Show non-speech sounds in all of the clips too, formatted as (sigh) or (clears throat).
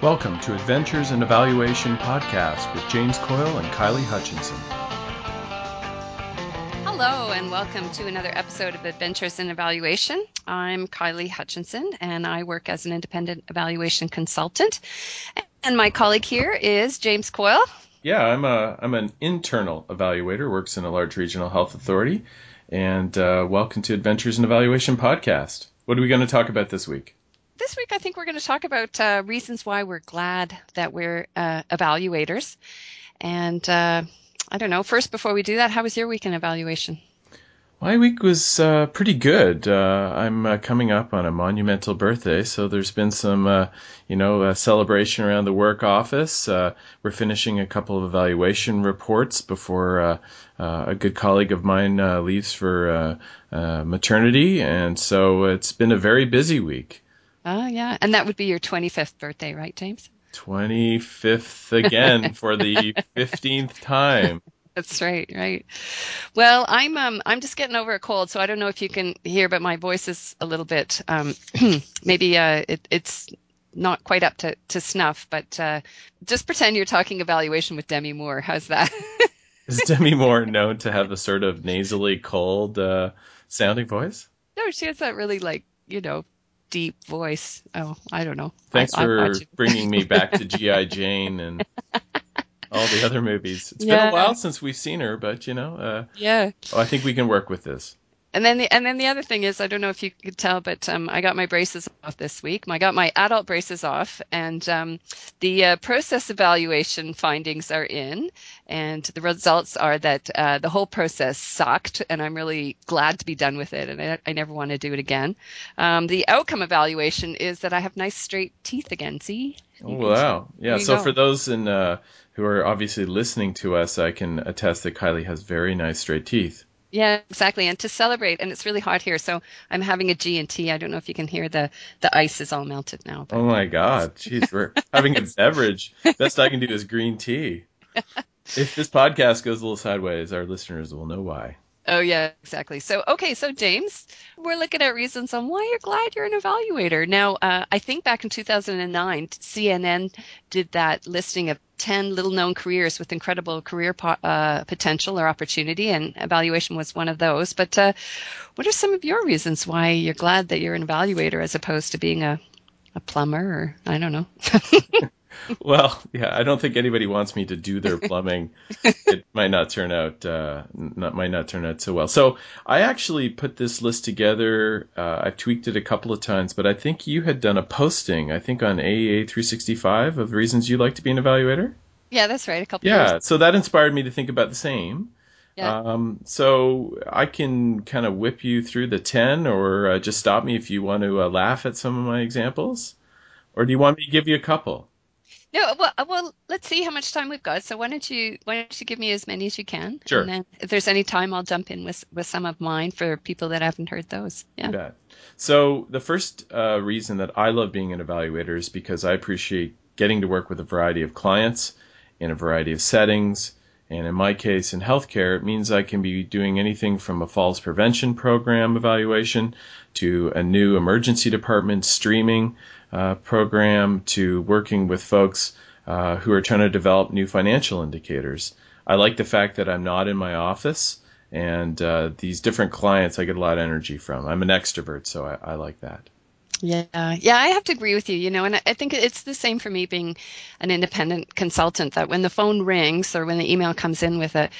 Welcome to Adventures in Evaluation podcast with James Coyle and Kylie Hutchinson. Hello, and welcome to another episode of Adventures in Evaluation. I'm Kylie Hutchinson, and I work as an independent evaluation consultant. And my colleague here is James Coyle. Yeah, I'm a I'm an internal evaluator, works in a large regional health authority, and uh, welcome to Adventures in Evaluation podcast. What are we going to talk about this week? This week I think we're going to talk about uh, reasons why we're glad that we're uh, evaluators. And uh, I don't know, first, before we do that, how was your week in evaluation? My week was uh, pretty good. Uh, I'm uh, coming up on a monumental birthday, so there's been some, you know, celebration around the work office. We're finishing a couple of evaluation reports before a good colleague of mine leaves for maternity, and so it's been a very busy week. Oh, yeah. And that would be your 25th birthday, right, James? 25th again (laughs) for the 15th time. That's right, right. Well, I'm um I'm just getting over a cold, so I don't know if you can hear, but my voice is a little bit um (clears throat) maybe uh it, it's not quite up to, to snuff, but uh, just pretend you're talking evaluation with Demi Moore. How's that? (laughs) is Demi Moore known to have a sort of nasally cold uh, sounding voice? No, she has that really like you know deep voice. Oh, I don't know. Thanks I, for bringing me back to (laughs) GI Jane and (laughs) all the other movies. It's yeah. been a while since we've seen her, but you know, uh, yeah. Oh, I think we can work with this. And then the and then the other thing is, I don't know if you could tell, but um, I got my braces off this week. I got my adult braces off, and um, the uh, process evaluation findings are in, and the results are that uh, the whole process sucked, and I'm really glad to be done with it, and I, I never want to do it again. Um, the outcome evaluation is that I have nice straight teeth again. See? Oh, wow. Yeah. So go. for those in uh, who are obviously listening to us, I can attest that Kylie has very nice straight teeth. Yeah, exactly. And to celebrate, and it's really hot here, so I'm having a G and T. I don't know if you can hear the the ice is all melted now. But. Oh my God, (laughs) jeez, we're having a beverage. Best I can do is green tea. (laughs) if this podcast goes a little sideways, our listeners will know why. Oh yeah, exactly. So okay, so James, we're looking at reasons on why you're glad you're an evaluator. Now, uh, I think back in 2009, CNN did that listing of 10 little known careers with incredible career po- uh, potential or opportunity, and evaluation was one of those. But uh, what are some of your reasons why you're glad that you're an evaluator as opposed to being a a plumber or I don't know? (laughs) (laughs) well, yeah, I don't think anybody wants me to do their (laughs) plumbing. it might not turn out uh, not might not turn out so well. So I actually put this list together. Uh, I've tweaked it a couple of times, but I think you had done a posting. I think on AEA 365 of reasons you like to be an evaluator. Yeah, that's right. A couple. Yeah, years. so that inspired me to think about the same. Yeah. Um, so I can kind of whip you through the ten, or uh, just stop me if you want to uh, laugh at some of my examples, or do you want me to give you a couple? No, well, uh, well, let's see how much time we've got. So why don't you why don't you give me as many as you can? Sure. And then if there's any time, I'll jump in with with some of mine for people that haven't heard those. Yeah. So the first uh, reason that I love being an evaluator is because I appreciate getting to work with a variety of clients in a variety of settings. And in my case, in healthcare, it means I can be doing anything from a falls prevention program evaluation to a new emergency department streaming uh, program to working with folks uh, who are trying to develop new financial indicators. I like the fact that I'm not in my office and uh, these different clients I get a lot of energy from. I'm an extrovert, so I, I like that. Yeah, yeah, I have to agree with you. You know, and I think it's the same for me being an independent consultant. That when the phone rings or when the email comes in with a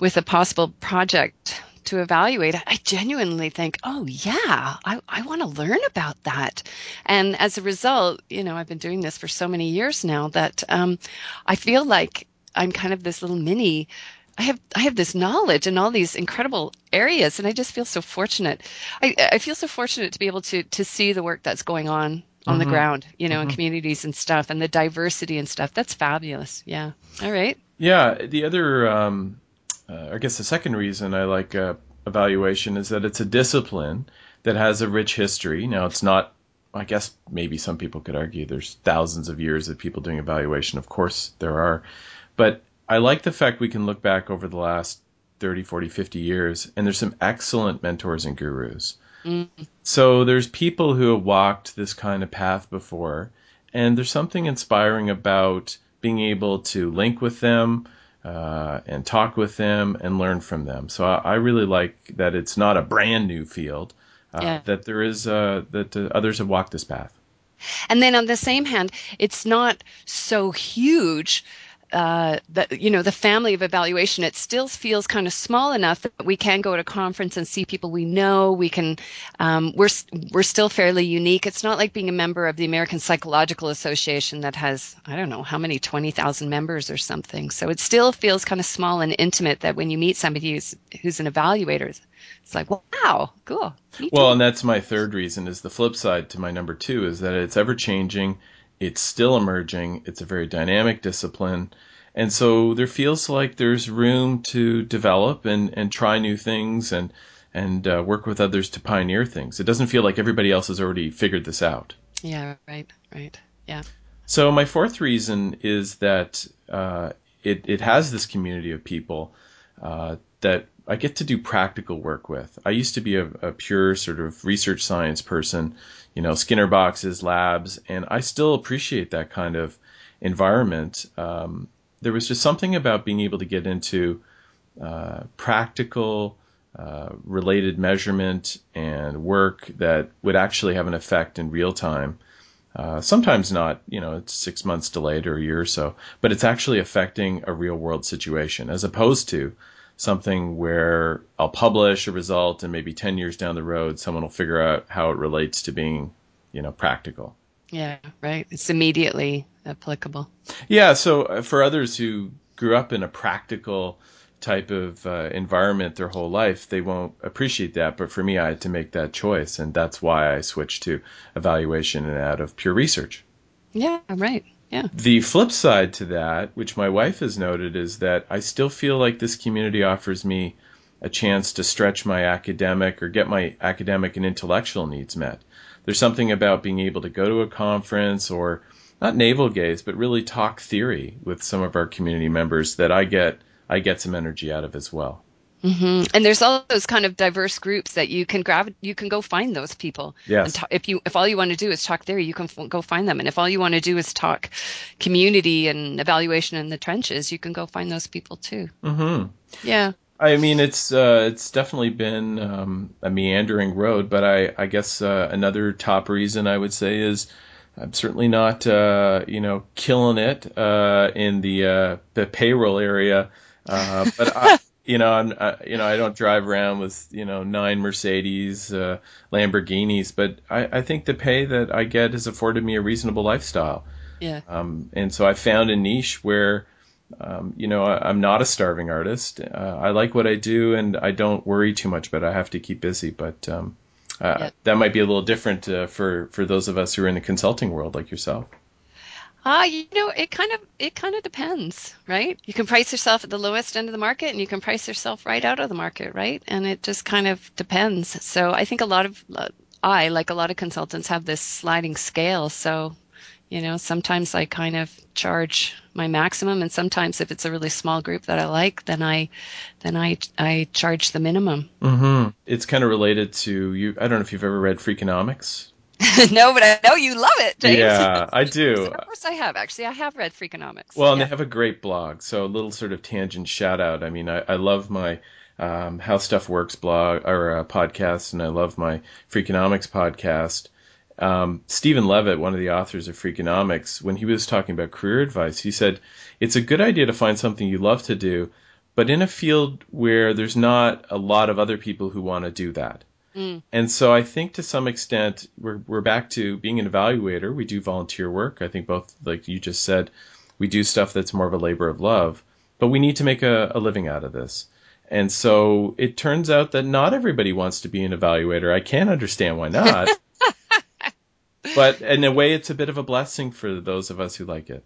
with a possible project to evaluate, I genuinely think, oh, yeah, I, I want to learn about that. And as a result, you know, I've been doing this for so many years now that um, I feel like I'm kind of this little mini. I have I have this knowledge in all these incredible areas, and I just feel so fortunate. I, I feel so fortunate to be able to to see the work that's going on on mm-hmm. the ground, you know, mm-hmm. in communities and stuff, and the diversity and stuff. That's fabulous. Yeah. All right. Yeah. The other um, uh, I guess the second reason I like uh, evaluation is that it's a discipline that has a rich history. Now, it's not, I guess maybe some people could argue there's thousands of years of people doing evaluation. Of course, there are. But I like the fact we can look back over the last 30, 40, 50 years, and there's some excellent mentors and gurus. Mm. So there's people who have walked this kind of path before, and there's something inspiring about being able to link with them uh, and talk with them and learn from them. So I, I really like that it's not a brand new field. Uh, yeah. That there is uh, that uh, others have walked this path. And then on the same hand, it's not so huge uh, the you know the family of evaluation it still feels kind of small enough that we can go to a conference and see people we know. We can um, we're we're still fairly unique. It's not like being a member of the American Psychological Association that has I don't know how many 20,000 members or something. So it still feels kind of small and intimate that when you meet somebody who's who's an evaluator it's like wow cool. Well and that's my third reason is the flip side to my number 2 is that it's ever changing it's still emerging. It's a very dynamic discipline. And so there feels like there's room to develop and, and try new things and, and uh, work with others to pioneer things. It doesn't feel like everybody else has already figured this out. Yeah, right, right. Yeah. So my fourth reason is that uh, it, it has this community of people uh, that I get to do practical work with. I used to be a, a pure sort of research science person, you know, Skinner boxes, labs, and I still appreciate that kind of environment. Um, there was just something about being able to get into uh, practical, uh, related measurement and work that would actually have an effect in real time. Uh, sometimes not, you know, it's six months delayed or a year or so, but it's actually affecting a real world situation as opposed to something where I'll publish a result and maybe 10 years down the road, someone will figure out how it relates to being, you know, practical. Yeah, right. It's immediately applicable. Yeah. So uh, for others who grew up in a practical type of uh, environment their whole life, they won't appreciate that. But for me, I had to make that choice. And that's why I switched to evaluation and out of pure research. Yeah, right. Yeah. The flip side to that, which my wife has noted, is that I still feel like this community offers me a chance to stretch my academic or get my academic and intellectual needs met. There's something about being able to go to a conference or not navel gaze, but really talk theory with some of our community members that I get I get some energy out of as well. Mm-hmm. And there's all those kind of diverse groups that you can grab. You can go find those people. Yes. If you if all you want to do is talk theory, you can f- go find them. And if all you want to do is talk community and evaluation in the trenches, you can go find those people too. Mm-hmm. Yeah. I mean, it's uh, it's definitely been um, a meandering road, but I I guess uh, another top reason I would say is I'm certainly not uh, you know killing it uh, in the uh, the payroll area, uh, but I, you know, I'm, uh, you know, I don't drive around with, you know, nine Mercedes, uh, Lamborghinis, but I, I think the pay that I get has afforded me a reasonable lifestyle. Yeah. Um, and so I found a niche where, um, you know, I, am not a starving artist. Uh, I like what I do and I don't worry too much, but I have to keep busy. But, um, uh, yeah. that might be a little different, uh, for, for those of us who are in the consulting world like yourself. Ah, uh, you know, it kind of it kind of depends, right? You can price yourself at the lowest end of the market, and you can price yourself right out of the market, right? And it just kind of depends. So I think a lot of uh, I like a lot of consultants have this sliding scale. So you know, sometimes I kind of charge my maximum, and sometimes if it's a really small group that I like, then I then I I charge the minimum. Mm-hmm. It's kind of related to you. I don't know if you've ever read Freakonomics. (laughs) no, but I know you love it, James. Yeah, (laughs) I do. of course, I have actually. I have read Freakonomics. Well, and yeah. they have a great blog. So a little sort of tangent shout out. I mean, I, I love my um, How Stuff Works blog or uh, podcast, and I love my Freakonomics podcast. Um, Steven Levitt, one of the authors of Freakonomics, when he was talking about career advice, he said it's a good idea to find something you love to do, but in a field where there's not a lot of other people who want to do that. Mm. And so I think to some extent we're we're back to being an evaluator. We do volunteer work. I think both like you just said, we do stuff that's more of a labor of love, but we need to make a, a living out of this. And so it turns out that not everybody wants to be an evaluator. I can't understand why not. (laughs) but in a way it's a bit of a blessing for those of us who like it.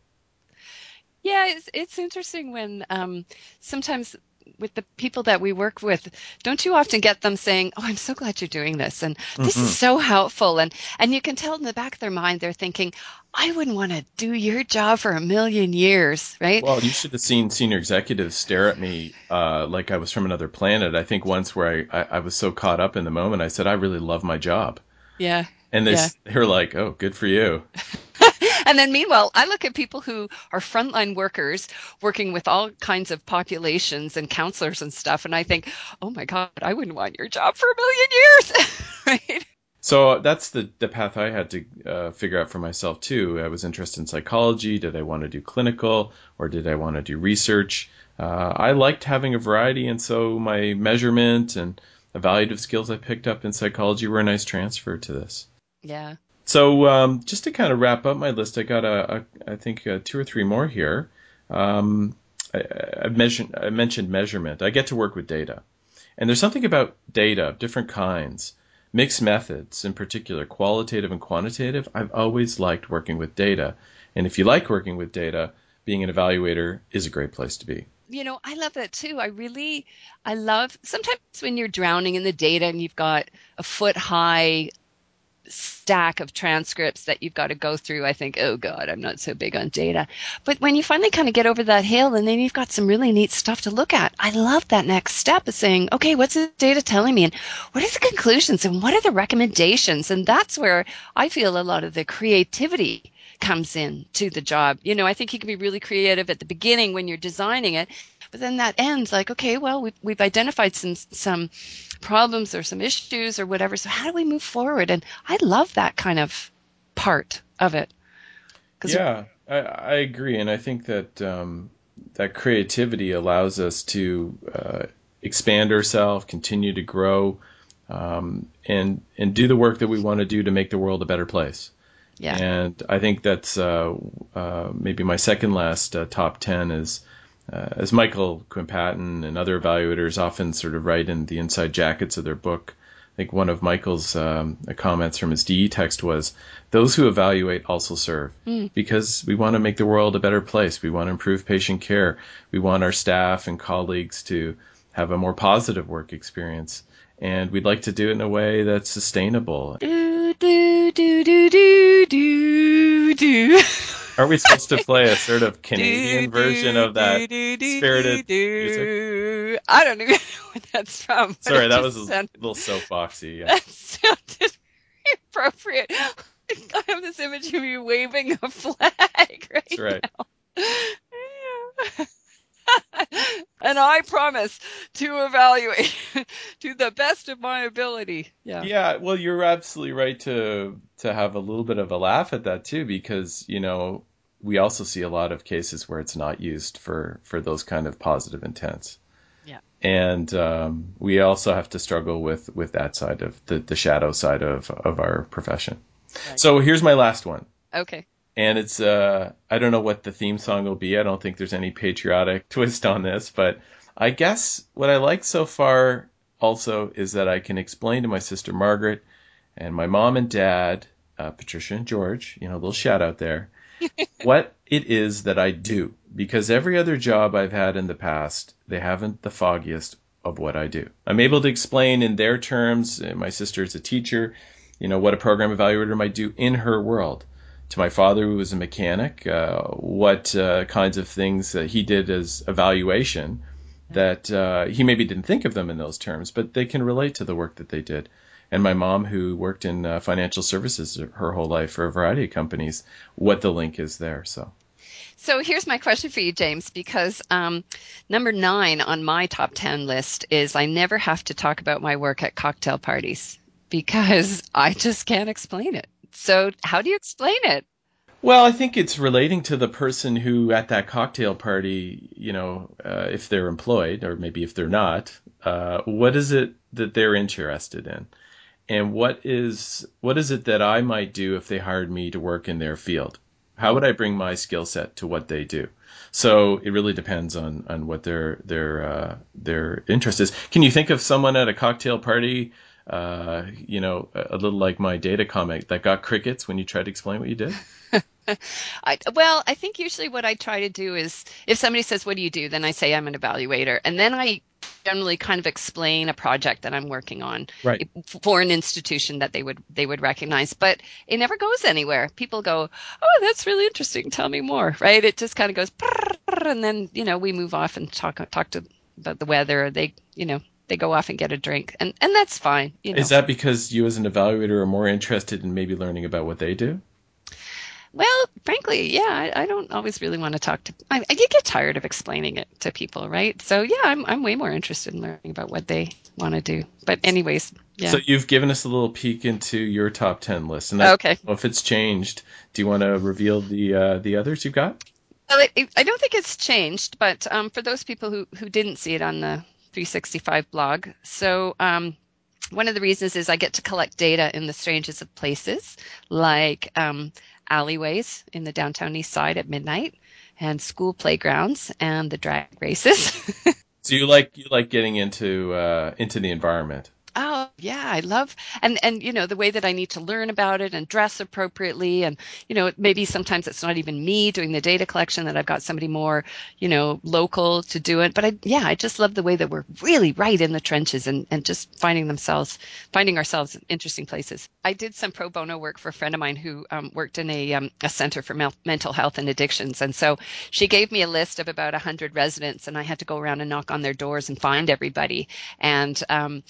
Yeah, it's it's interesting when um, sometimes with the people that we work with, don't you often get them saying, "Oh, I'm so glad you're doing this," and "This mm-hmm. is so helpful," and and you can tell in the back of their mind they're thinking, "I wouldn't want to do your job for a million years," right? Well, you should have seen senior executives stare at me uh, like I was from another planet. I think once where I, I, I was so caught up in the moment, I said, "I really love my job." Yeah. And they yeah. they're like, "Oh, good for you." (laughs) and then meanwhile, I look at people who are frontline workers working with all kinds of populations and counselors and stuff, and I think, oh my God, I wouldn't want your job for a million years, (laughs) right? So that's the, the path I had to uh, figure out for myself too. I was interested in psychology. Did I want to do clinical or did I want to do research? Uh, I liked having a variety, and so my measurement and evaluative skills I picked up in psychology were a nice transfer to this. Yeah. So um, just to kind of wrap up my list, I got a, a I think uh, two or three more here. Um, I, I, mentioned I mentioned measurement. I get to work with data, and there's something about data of different kinds Mixed methods, in particular qualitative and quantitative, I've always liked working with data. And if you like working with data, being an evaluator is a great place to be. You know, I love that too. I really, I love sometimes when you're drowning in the data and you've got a foot high stack of transcripts that you've got to go through, I think, oh God, I'm not so big on data. But when you finally kind of get over that hill and then you've got some really neat stuff to look at, I love that next step of saying, okay, what's the data telling me? And what are the conclusions and what are the recommendations? And that's where I feel a lot of the creativity comes in to the job. You know, I think you can be really creative at the beginning when you're designing it, but then that ends like, okay, well, we've, we've identified some some problems or some issues or whatever. So how do we move forward? And I love that kind of part of it. Yeah, I, I, agree, and I think that um, that creativity allows us to uh, expand ourselves, continue to grow, um, and and do the work that we want to do to make the world a better place. Yeah. And I think that's uh, uh, maybe my second last uh, top ten is uh, as Michael Quinn Patton and other evaluators often sort of write in the inside jackets of their book. I think one of Michael's um, comments from his DE text was, "Those who evaluate also serve," mm. because we want to make the world a better place. We want to improve patient care. We want our staff and colleagues to have a more positive work experience, and we'd like to do it in a way that's sustainable. Do do do do do do do. (laughs) Are we supposed to play a sort of (laughs) Canadian version of that spirited music? I don't even (laughs) know what that's from. Sorry, that was a sounded, little soapboxy. Yeah. (laughs) That sounded appropriate. I have this image of you waving a flag right That's right. Now. and I promise to evaluate to the best of my ability. Yeah. Yeah, well you're absolutely right to to have a little bit of a laugh at that too because, you know, we also see a lot of cases where it's not used for for those kind of positive intents. Yeah. And um, we also have to struggle with with that side of the the shadow side of of our profession. Right. So here's my last one. Okay and it's uh I don't know what the theme song will be. I don't think there's any patriotic (laughs) twist on this, but I guess what I like so far also is that I can explain to my sister Margaret and my mom and dad, uh, Patricia and George, you know, a little shout out there, (laughs) what it is that I do. Because every other job I've had in the past, they haven't the foggiest of what I do. I'm able to explain in their terms, my sister is a teacher, you know, what a program evaluator might do in her world to my father, who was a mechanic, uh, what uh, kinds of things that he did as evaluation that uh, he maybe didn't think of them in those terms, but they can relate to the work that they did. And my mom, who worked in uh, financial services her whole life for a variety of companies, what the link is there. So. So here's my question for you, James, because um, number nine on my top 10 list is I never have to talk about my work at cocktail parties because (laughs) I just can't explain it. So, how do you explain it? Well, I think it's relating to the person who at that cocktail party, you know, uh, if they're employed or maybe if they're not, uh, what is it that they're interested in? And what is what is it that I might do if they hired me to work in their field? How would I bring my skill set to what they do? So it really depends on on what their their uh, their interest is. Can you think of someone at a cocktail party uh, you know, a little like my data comic that got crickets when you tried to explain what you did? (laughs) I, well, I think usually what I try to do is if somebody says, What do you do? then I say I'm an evaluator. And then I generally kind of explain a project that I'm working on right. for an institution that they would they would recognize. But it never goes anywhere. People go, "Oh, that's really interesting. Tell me more." Right? It just kind of goes, and then you know we move off and talk talk to about the weather. They you know they go off and get a drink, and and that's fine. You know. Is that because you as an evaluator are more interested in maybe learning about what they do? Well, frankly, yeah, I, I don't always really want to talk to. I, I get tired of explaining it to people, right? So yeah, I'm I'm way more interested in learning about what they want to do. But anyways, yeah. So you've given us a little peek into your top ten list, and I Okay. if it's changed. Do you want to reveal the uh, the others you've got? Well, it- I don't think it's changed, but um, for those people who, who didn't see it on the 365 blog, so um, one of the reasons is I get to collect data in the strangest of places, like um, alleyways in the downtown east side at midnight, and school playgrounds and the drag races. (laughs) So you like you like getting into uh, into the environment. Yeah, I love and and you know the way that I need to learn about it and dress appropriately and you know maybe sometimes it's not even me doing the data collection that I've got somebody more you know local to do it but I yeah I just love the way that we're really right in the trenches and and just finding themselves finding ourselves in interesting places. I did some pro bono work for a friend of mine who um, worked in a um, a center for mel- mental health and addictions and so she gave me a list of about 100 residents and I had to go around and knock on their doors and find everybody and um,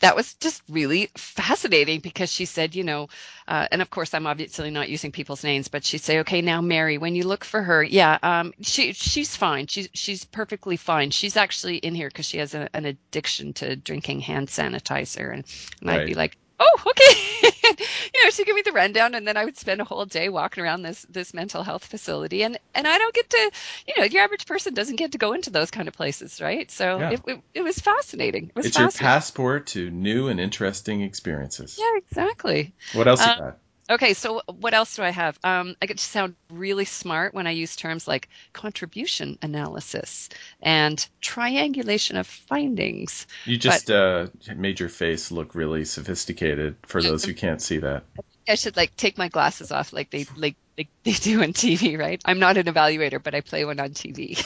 that was just really fascinating because she said, you know, uh, and of course I'm obviously not using people's names, but she'd say, okay, now Mary, when you look for her, yeah, um, she she's fine, she's she's perfectly fine. She's actually in here because she has a, an addiction to drinking hand sanitizer, and, and I'd be like. Oh, okay. (laughs) you know, she'd give me the rundown, and then I would spend a whole day walking around this this mental health facility, and and I don't get to, you know, your average person doesn't get to go into those kind of places, right? So Yeah. it, it it was fascinating. It was It's your passport to new and interesting experiences. Yeah, exactly. What else you Uh, got? Okay, so what else do I have? Um, I get to sound really smart when I use terms like contribution analysis and triangulation of findings. You just uh, made your face look really sophisticated for those who can't see that. I should like take my glasses off like they like they, they do on TV, right? I'm not an evaluator, but I play one on TV.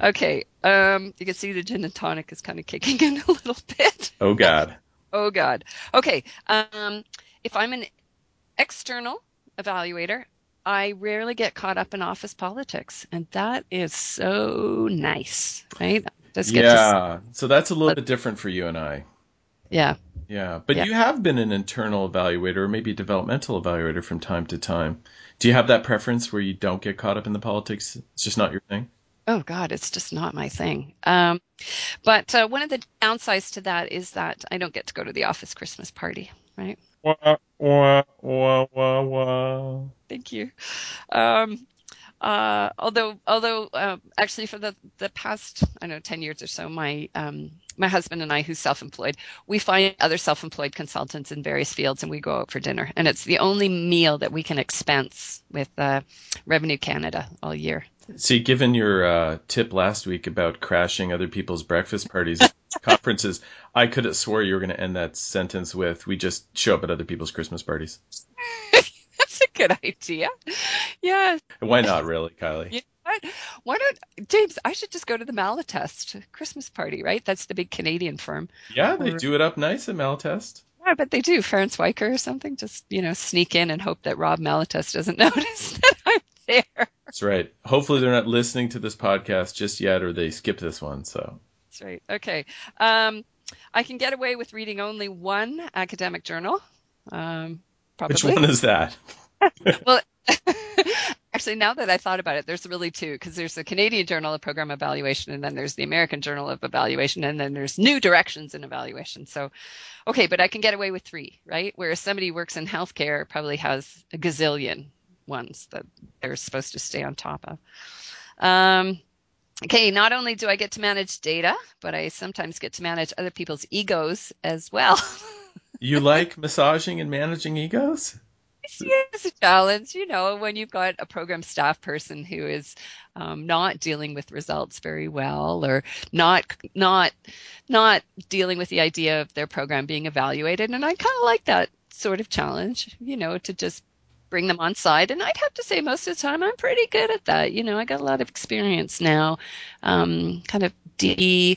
(laughs) okay, um, you can see the gin and tonic is kind of kicking in a little (laughs) bit. Oh God. Oh God. Okay. Um, if I'm an external evaluator, I rarely get caught up in office politics, and that is so nice, right? Just get to, Yeah. So that's a little bit different for you and I. yeah. Yeah. But Yeah. you have been an internal evaluator or maybe a developmental evaluator from time to time. Do you have that preference where you don't get caught up in the politics? It's just not your thing? Oh God, it's just not my thing. Um, but uh, one of the downsides to that is that I don't get to go to the office Christmas party, right? Wah, wah, wah, wah, wah. Thank you. Um, uh, although, although uh, actually for the the past I don't know ten years or so, my um, my husband and I, who's self-employed, we find other self-employed consultants in various fields, and we go out for dinner, and it's the only meal that we can expense with uh, Revenue Canada all year. See, given your uh, tip last week about crashing other people's breakfast parties at conferences, I could have swore you were going to end that sentence with, we just show up at other people's Christmas parties. (laughs) That's a good idea. Yeah. Why not, really, Kylie? You know? Why don't James? I should just go to the Malatest Christmas party, right? That's the big Canadian firm. Yeah, they Or- do it up nice at Malatest. Yeah, but they do. Ference Weicker or something. Just you know, sneak in and hope that Rob Malatest doesn't (laughs) notice that I'm there. That's right. Hopefully, they're not listening to this podcast just yet, or they skip this one. So, That's right. Okay. Um, I can get away with reading only one academic journal. Um, probably. which one is that? (laughs) well, (laughs) actually, now that I thought about it, there's really two because there's the Canadian Journal of Program Evaluation, and then there's the American Journal of Evaluation, and then there's New Directions in Evaluation. So, okay, but I can get away with three, right? Whereas somebody who works in healthcare probably has a gazillion ones that they're supposed to stay on top of. Um, okay, not only do I get to manage data, but I sometimes get to manage other people's egos as well. (laughs) You like massaging and managing egos? it's a challenge, you know, when you've got a program staff person who is um, not dealing with results very well, or not not not dealing with the idea of their program being evaluated, and I kind of like that sort of challenge, you know, to just bring them on side. And I'd have to say, most of the time, I'm pretty good at that. You know, I got a lot of experience now, um, kind of de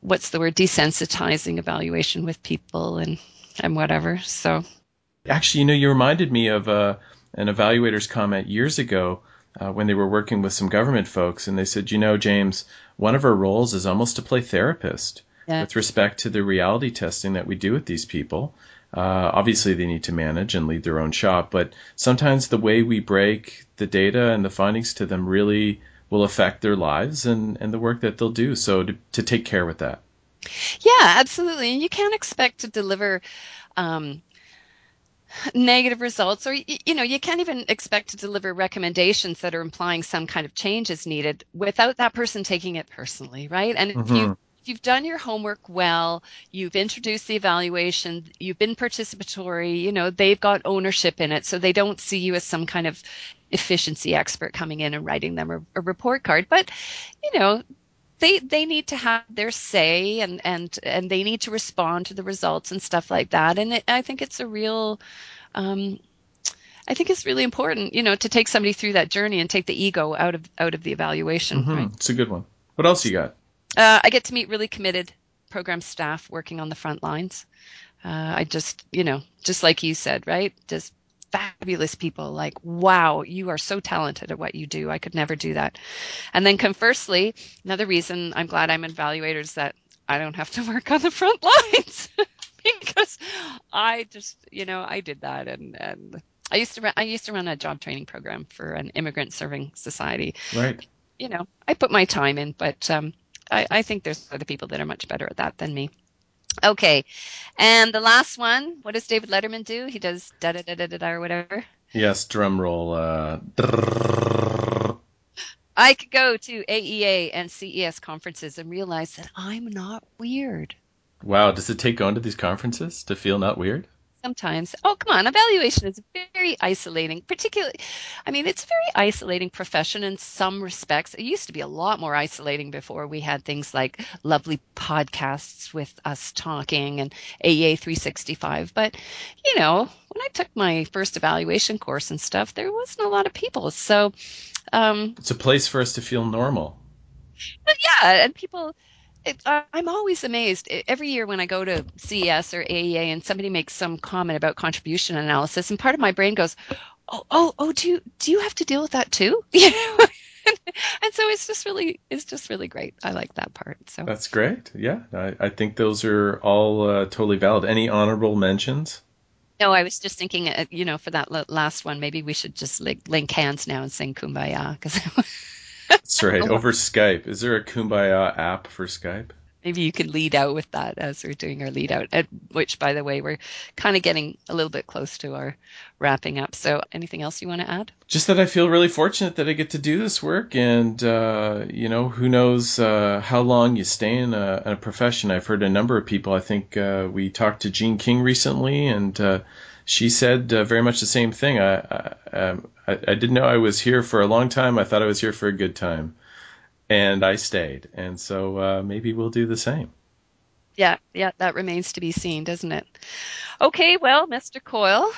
what's the word desensitizing evaluation with people and and whatever. So Actually, you know, you reminded me of uh, an evaluator's comment years ago uh, when they were working with some government folks, and they said, you know, James, one of our roles is almost to play therapist Yeah. with respect to the reality testing that we do with these people. Uh, obviously, they need to manage and lead their own shop, but sometimes the way we break the data and the findings to them really will affect their lives and, and the work that they'll do. So to, to take care with that. Yeah, absolutely. And you can't expect to deliver um, negative results or you know you can't even expect to deliver recommendations that are implying some kind of change is needed without that person taking it personally right and mm-hmm. if you if you've done your homework well you've introduced the evaluation you've been participatory you know they've got ownership in it so they don't see you as some kind of efficiency expert coming in and writing them a, a report card but you know they they need to have their say and and and they need to respond to the results and stuff like that and it, i think it's a real um, I think it's really important, you know, to take somebody through that journey and take the ego out of out of the evaluation. Mm-hmm. Right? It's a good one. What else you got? Uh, I get to meet really committed program staff working on the front lines. Uh, I just, you know, just like you said, right? Just fabulous people. Like wow you are so talented at what you do. I could never do that. And then conversely another reason i'm glad i'm an evaluator is that i don't have to (laughs) work on the front lines (laughs) because i just you know i did that. And and i used to run i used to run a job training program for an immigrant serving society. Right. You know i put my time in but um I, I think there's other people that are much better at that than me Okay. And the last one, what does David Letterman do? He does da da da da da or whatever. Yes, drum roll. Uh, I could go to AEA and CES conferences and realize that I'm not weird. Wow, does it take going to these conferences to feel not weird? Sometimes. Oh, come on. Evaluation is very isolating, particularly, I mean, it's a very isolating profession in some respects. It used to be a lot more isolating before we had things like lovely podcasts with us talking and AEA 365. But, you know, when I took my first evaluation course and stuff, there wasn't a lot of people. So, um, it's a place for us to feel normal. But yeah, and people, it, I'm always amazed every year when I go to CES or AEA and somebody makes some comment about contribution analysis, and part of my brain goes, "Oh, oh, oh, do you do you have to deal with that too?" (laughs) You know. (laughs) and so it's just really it's just really great. I like that part. So that's great. Yeah, I, I think those are all uh, totally valid. Any honorable mentions? No, I was just thinking, uh, you know, for that last one, maybe we should just link, link hands now and sing "Kumbaya" because. (laughs) That's right. Over Skype. Is there a Kumbaya app for Skype? Maybe you could lead out with that as we're doing our lead out, which, by the way, we're kind of getting a little bit close to our wrapping up. So, anything else you want to add? Just that I feel really fortunate that I get to do this work, and uh, you know, who knows uh, how long you stay in a, in a, profession. I've heard a number of people. I think uh, we talked to Jean King recently, and uh, she said uh, very much the same thing. I, I, um, I, I didn't know I was here for a long time. I thought I was here for a good time, and I stayed. And so uh, maybe we'll do the same. Yeah, yeah, that remains to be seen, doesn't it? Okay, well, Mr. Coyle,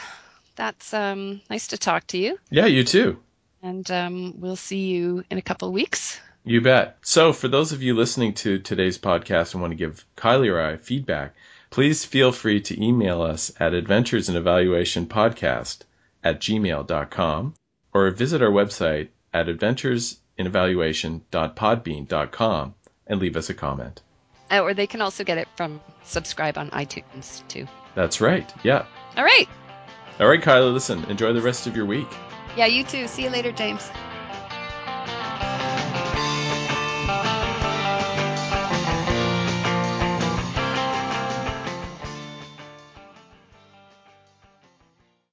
that's um, nice to talk to you. Yeah, you too. And um, we'll see you in a couple of weeks. You bet. So, for those of you listening to today's podcast and want to give Kylie or I feedback, please feel free to email us at adventuresinevaluationpodcast at gmail.com or visit our website at adventuresinevaluation.podbean.com and leave us a comment. Uh, or they can also get it from subscribe on iTunes too. That's right. Yeah. All right. All right, Kylie, listen, enjoy the rest of your week. Yeah, you too. See you later, James.